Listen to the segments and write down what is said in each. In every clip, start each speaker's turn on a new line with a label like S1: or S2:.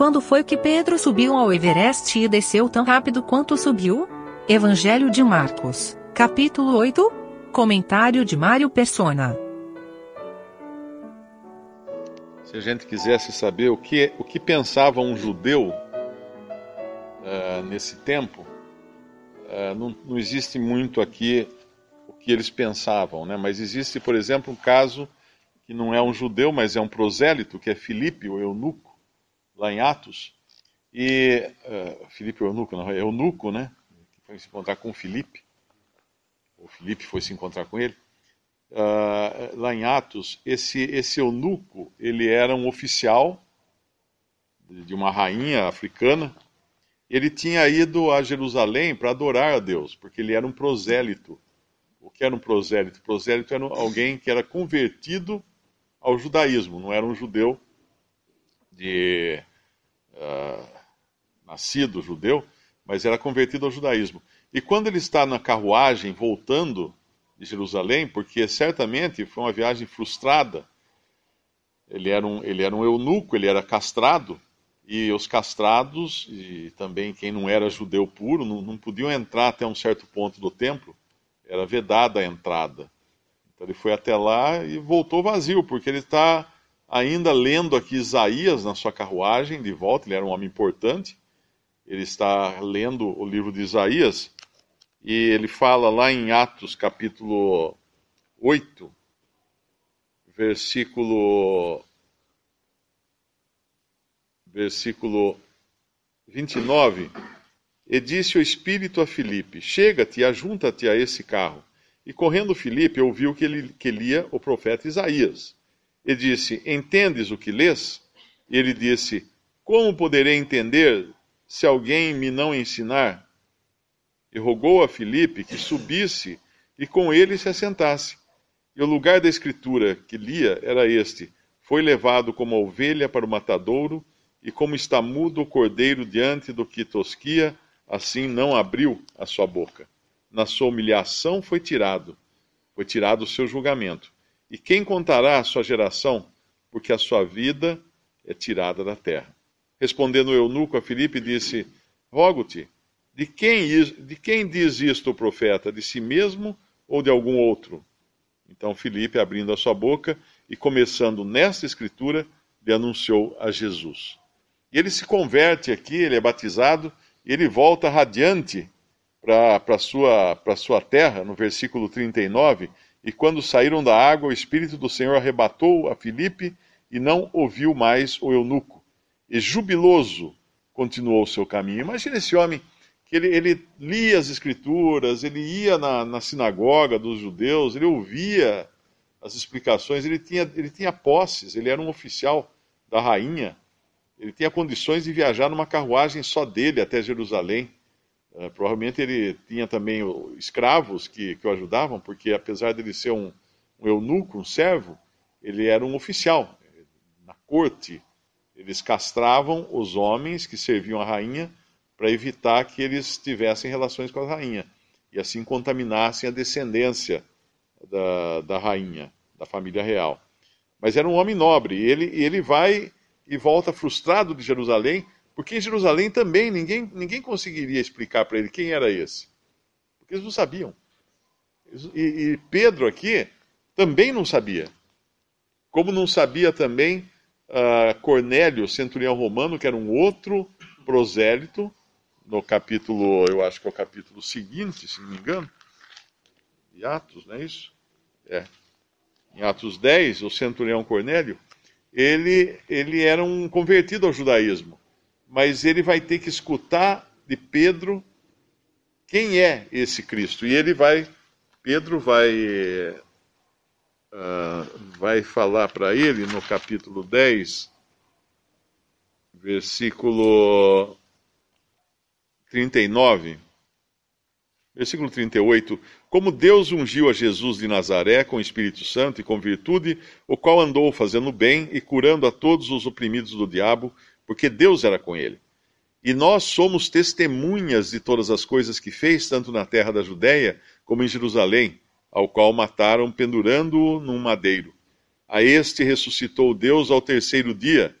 S1: Quando foi que Pedro subiu ao Everest e desceu tão rápido quanto subiu? Evangelho de Marcos, capítulo 8. Comentário de Mário Persona.
S2: Se a gente quisesse saber o que, o que pensava um judeu uh, nesse tempo, uh, não, não existe muito aqui o que eles pensavam, né? mas existe, por exemplo, um caso que não é um judeu, mas é um prosélito, que é Filipe, o eunuco, lá em Atos. E uh, Filipe o eunuco, não, é eunuco, né? Foi se encontrar com Filipe. O Filipe foi se encontrar com ele. Uh, lá em Atos, esse, esse eunuco, ele era um oficial de uma rainha africana. Ele tinha ido a Jerusalém para adorar a Deus, porque ele era um prosélito. O que era um prosélito? Prosélito era alguém que era convertido ao judaísmo, não era um judeu de uh, nascido judeu, mas era convertido ao judaísmo. E quando ele está na carruagem voltando de Jerusalém, porque certamente foi uma viagem frustrada, ele era um, ele era um eunuco, ele era castrado, e os castrados, e também quem não era judeu puro, não, não podiam entrar até um certo ponto do templo, era vedada a entrada. Então ele foi até lá e voltou vazio, porque ele está ainda lendo aqui Isaías na sua carruagem de volta, ele era um homem importante. Ele está lendo o livro de Isaías e ele fala lá em Atos capítulo 8, versículo versículo 29, e disse o Espírito a Filipe: Chega-te e ajunta-te a esse carro. E correndo Filipe ouviu que, ele, que lia o profeta Isaías. E disse: Entendes o que lês? E ele disse: Como poderei entender se alguém me não ensinar? E rogou a Filipe que subisse e com ele se assentasse. E o lugar da escritura que lia era este: Foi levado como ovelha para o matadouro, e como está mudo o cordeiro diante do que tosquia, assim não abriu a sua boca na sua humilhação foi tirado, foi tirado o seu julgamento. E quem contará a sua geração? Porque a sua vida é tirada da terra. Respondendo o eunuco a Filipe, disse: Rogo-te, de quem, de quem diz isto o profeta? De si mesmo ou de algum outro? Então Filipe, abrindo a sua boca e começando nesta escritura, lhe anunciou a Jesus. E ele se converte aqui, ele é batizado, e ele volta radiante para a sua, sua terra, no versículo 39, e quando saíram da água, o Espírito do Senhor arrebatou a Filipe e não ouviu mais o eunuco. E jubiloso continuou o seu caminho. Imagina esse homem que ele, ele lia as escrituras, ele ia na, na, sinagoga dos judeus, ele ouvia as explicações, ele tinha, ele tinha posses, ele era um oficial da rainha, ele tinha condições de viajar numa carruagem só dele até Jerusalém. Uh, provavelmente ele tinha também escravos que, que o ajudavam, porque apesar de ele ser um, um eunuco, um servo, ele era um oficial. Na corte, eles castravam os homens que serviam a rainha para evitar que eles tivessem relações com a rainha e assim contaminassem a descendência da, da rainha, da família real. Mas era um homem nobre, e ele, ele vai e volta frustrado de Jerusalém porque em Jerusalém também ninguém, ninguém conseguiria explicar para ele quem era esse. Porque eles não sabiam. E, e Pedro aqui também não sabia. Como não sabia também uh, Cornélio, centurião romano, que era um outro prosélito, no capítulo, eu acho que é o capítulo seguinte, se não me engano, de Atos, não é isso? É. Em Atos 10, o centurião Cornélio, ele, ele era um convertido ao judaísmo mas ele vai ter que escutar de Pedro quem é esse Cristo. E ele vai, Pedro vai, uh, vai falar para ele no capítulo 10, versículo 39. Versículo 38: Como Deus ungiu a Jesus de Nazaré com o Espírito Santo e com virtude, o qual andou fazendo bem e curando a todos os oprimidos do diabo, porque Deus era com ele. E nós somos testemunhas de todas as coisas que fez, tanto na terra da Judéia como em Jerusalém, ao qual mataram pendurando-o num madeiro. A este ressuscitou Deus ao terceiro dia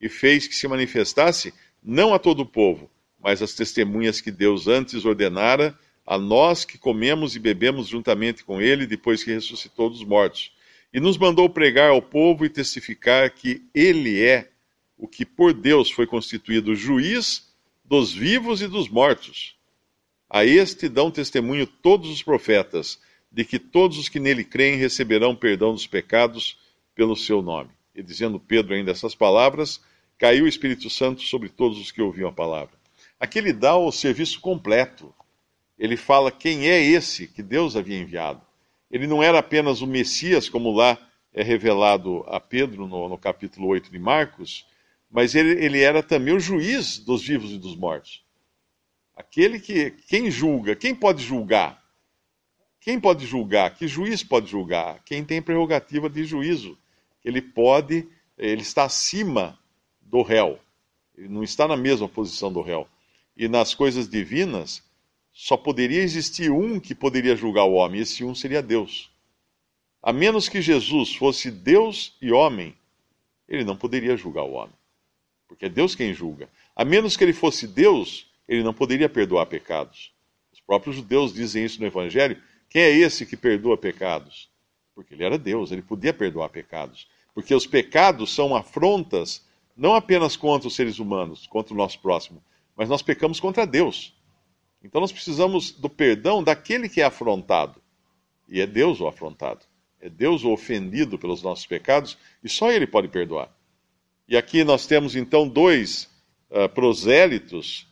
S2: e fez que se manifestasse não a todo o povo, mas às testemunhas que Deus antes ordenara a nós que comemos e bebemos juntamente com ele depois que ressuscitou dos mortos. E nos mandou pregar ao povo e testificar que ele é o que por Deus foi constituído juiz dos vivos e dos mortos. A este dão testemunho todos os profetas, de que todos os que nele creem receberão perdão dos pecados pelo seu nome. E dizendo Pedro ainda essas palavras, caiu o Espírito Santo sobre todos os que ouviam a palavra. Aqui ele dá o serviço completo. Ele fala quem é esse que Deus havia enviado. Ele não era apenas o Messias, como lá é revelado a Pedro no, no capítulo 8 de Marcos, mas ele, ele era também o juiz dos vivos e dos mortos. Aquele que. Quem julga? Quem pode julgar? Quem pode julgar? Que juiz pode julgar? Quem tem prerrogativa de juízo. Ele pode, ele está acima do réu. Ele não está na mesma posição do réu. E nas coisas divinas, só poderia existir um que poderia julgar o homem, esse um seria Deus. A menos que Jesus fosse Deus e homem, ele não poderia julgar o homem, porque é Deus quem julga. A menos que ele fosse Deus, ele não poderia perdoar pecados. Os próprios judeus dizem isso no Evangelho. Quem é esse que perdoa pecados? Porque ele era Deus, ele podia perdoar pecados. Porque os pecados são afrontas não apenas contra os seres humanos, contra o nosso próximo, mas nós pecamos contra Deus. Então nós precisamos do perdão daquele que é afrontado. E é Deus o afrontado. É Deus o ofendido pelos nossos pecados e só Ele pode perdoar. E aqui nós temos então dois uh, prosélitos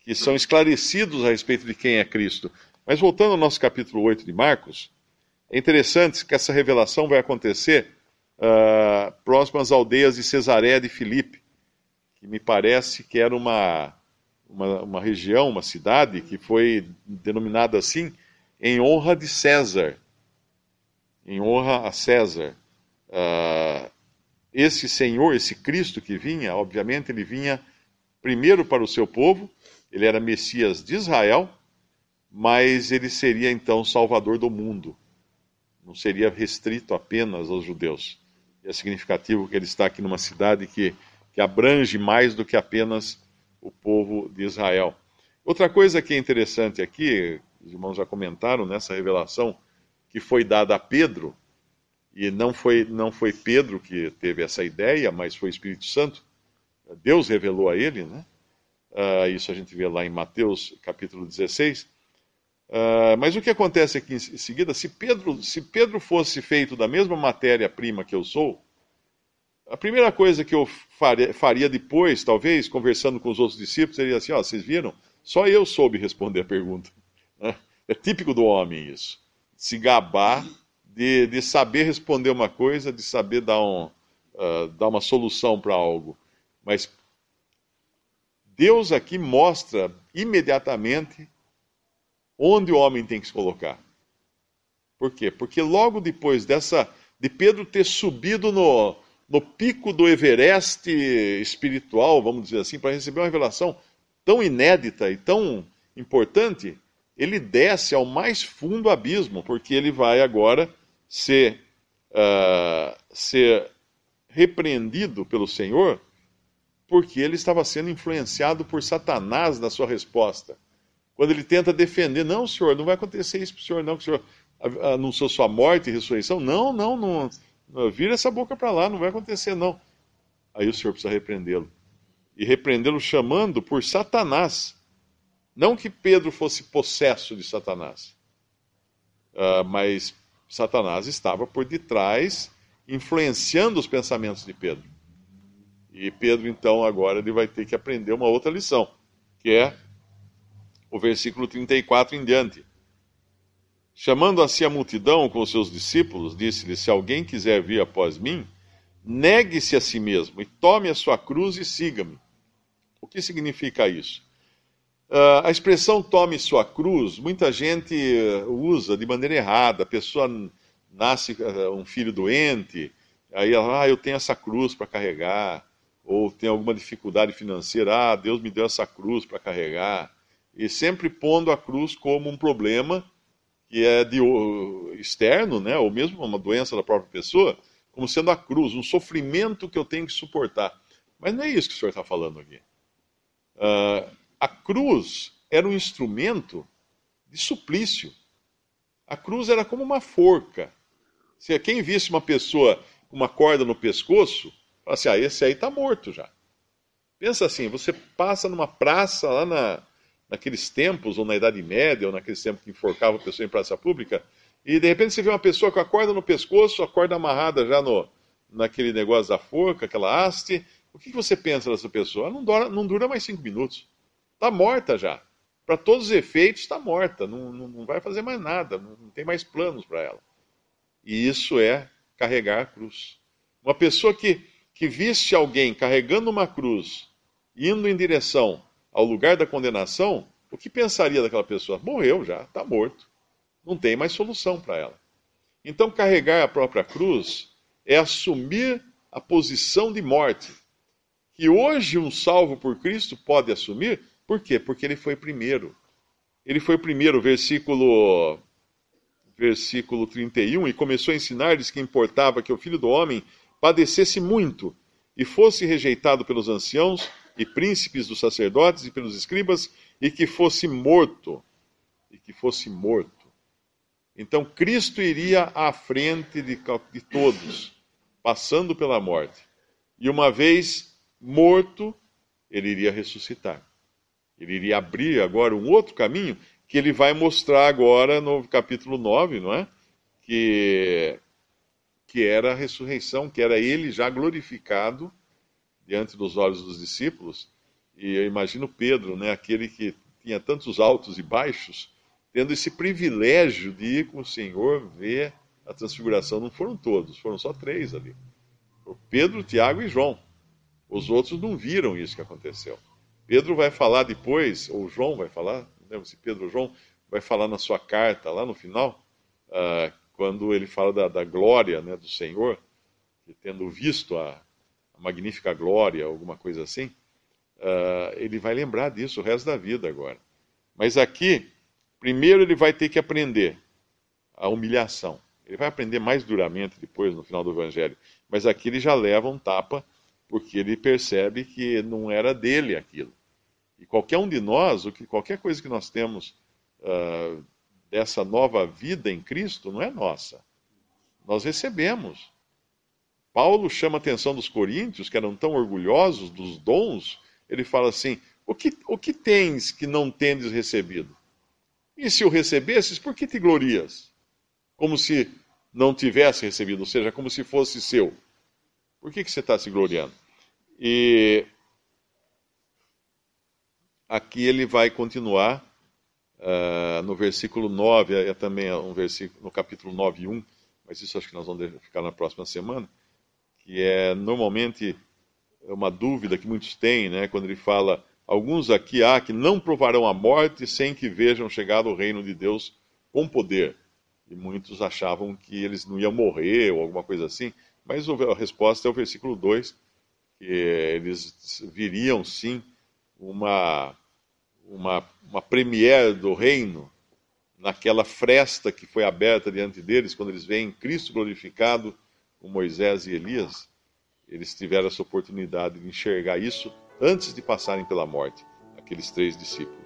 S2: que são esclarecidos a respeito de quem é Cristo. Mas voltando ao nosso capítulo 8 de Marcos, é interessante que essa revelação vai acontecer uh, próximo às aldeias de Cesareia de Filipe, que me parece que era uma, uma, uma região, uma cidade que foi denominada assim em honra de César. Em honra a César. Uh, esse Senhor, esse Cristo que vinha, obviamente, ele vinha primeiro para o seu povo, ele era Messias de Israel, mas ele seria então Salvador do mundo. Não seria restrito apenas aos judeus. E é significativo que ele está aqui numa cidade que, que abrange mais do que apenas o povo de Israel. Outra coisa que é interessante aqui, os irmãos já comentaram nessa revelação que foi dada a Pedro, e não foi, não foi Pedro que teve essa ideia, mas foi o Espírito Santo. Deus revelou a ele, né? Uh, isso a gente vê lá em Mateus capítulo 16. Uh, ah, mas o que acontece aqui em seguida, se Pedro, se Pedro fosse feito da mesma matéria-prima que eu sou, a primeira coisa que eu faria, depois, talvez, conversando com os outros discípulos, seria assim: ó, vocês viram? Só eu soube responder a pergunta. É típico do homem isso. Se gabar de, de saber responder uma coisa, de saber dar, um, uh, dar uma solução para algo. Mas Deus aqui mostra imediatamente onde o homem tem que se colocar. Por quê? Porque logo depois dessa de Pedro ter subido no, no pico do Everest espiritual, vamos dizer assim, para receber uma revelação tão inédita e tão importante, ele desce ao mais fundo abismo, porque ele vai agora ser, uh, ser repreendido pelo Senhor, porque ele estava sendo influenciado por Satanás na sua resposta. Quando ele tenta defender, não, senhor, não vai acontecer isso para o senhor, não, que o senhor anunciou sua morte e ressurreição. Não, não, não, Vira essa boca para lá, não vai acontecer não. Aí o Senhor precisa repreendê-lo. E repreendê-lo chamando por Satanás. Não que Pedro fosse possesso de Satanás, uh, mas Satanás estava por detrás, influenciando os pensamentos de Pedro. E Pedro, então, agora ele vai ter que aprender uma outra lição, que é o versículo 34 em diante. Chamando a si a multidão com os seus discípulos, disse-lhe: Se alguém quiser vir após mim, negue-se a si mesmo e tome a sua cruz e siga-me. O que significa isso? Uh, a expressão tome sua cruz, muita gente usa de maneira errada. A pessoa nasce uh, um filho doente, aí ela, ah, eu tenho essa cruz para carregar, ou tem alguma dificuldade financeira, ah, Deus me deu essa cruz para carregar. E sempre pondo a cruz como um problema que é de externo, né, ou mesmo uma doença da própria pessoa, como sendo a cruz, um sofrimento que eu tenho que suportar. Mas não é isso que o senhor está falando aqui. Uh, a cruz era um instrumento de suplício. A cruz era como uma forca. Se quem visse uma pessoa com uma corda no pescoço, fala assim: ah, esse aí está morto já. Pensa assim: você passa numa praça lá na, naqueles tempos, ou na Idade Média, ou naqueles tempos que enforcava a pessoa em praça pública, e de repente você vê uma pessoa com a corda no pescoço, a corda amarrada já no, naquele negócio da forca, aquela haste. O que você pensa dessa pessoa? Ela não dura, não dura mais cinco minutos. Está morta já. Para todos os efeitos, está morta. Não, não, não, vai fazer mais nada. Não, não tem mais planos para ela. E isso é carregar a cruz. Uma pessoa que, que alguém carregando uma cruz, indo em direção ao lugar da condenação, o que pensaria daquela pessoa? Morreu já, está morto. Não tem mais solução para ela. Então, carregar a própria cruz é assumir a posição de morte, que hoje um salvo por Cristo pode assumir. Por quê? Porque ele foi primeiro. Ele foi primeiro, versículo versículo 31, e começou a ensinar-lhes que importava que o filho do homem padecesse muito e fosse rejeitado pelos anciãos e príncipes dos sacerdotes e pelos escribas, e que fosse morto. E que fosse morto. Então Cristo iria à frente de, de todos, passando pela morte. E uma vez morto, ele iria ressuscitar. Ele iria abrir agora um outro caminho que ele vai mostrar agora no capítulo 9, não é? Que, que era a ressurreição, que era ele já glorificado diante dos olhos dos discípulos. E eu imagino Pedro, né, aquele que tinha tantos altos e baixos, tendo esse privilégio de ir com o Senhor ver a transfiguração. Não foram todos, foram só três ali: Pedro, Tiago e João. Os outros não viram isso que aconteceu. Pedro vai falar depois, ou João vai falar, não lembro se Pedro ou João, vai falar na sua carta lá no final, uh, quando ele fala da, da glória né, do Senhor, que tendo visto a, a magnífica glória, alguma coisa assim, uh, ele vai lembrar disso o resto da vida agora. Mas aqui, primeiro ele vai ter que aprender a humilhação. Ele vai aprender mais duramente depois, no final do Evangelho. Mas aqui ele já leva um tapa, porque ele percebe que não era dele aquilo. E qualquer um de nós, o que, qualquer coisa que nós temos uh, dessa nova vida em Cristo, não é nossa. Nós recebemos. Paulo chama a atenção dos coríntios, que eram tão orgulhosos dos dons, ele fala assim: o que, o que tens que não tendes recebido? E se o recebesses, por que te glorias? Como se não tivesse recebido, ou seja, como se fosse seu. Por que, que você está se gloriando? E aqui ele vai continuar uh, no versículo 9, é também um versículo no capítulo 9 1, mas isso acho que nós vamos ficar na próxima semana que é normalmente uma dúvida que muitos têm, né, quando ele fala: alguns aqui há que não provarão a morte sem que vejam chegado o reino de Deus com poder. E muitos achavam que eles não iam morrer ou alguma coisa assim, mas a resposta é o versículo 2, que eles viriam sim uma, uma, uma premiere do reino naquela fresta que foi aberta diante deles, quando eles veem Cristo glorificado com Moisés e Elias, eles tiveram essa oportunidade de enxergar isso antes de passarem pela morte, aqueles três discípulos.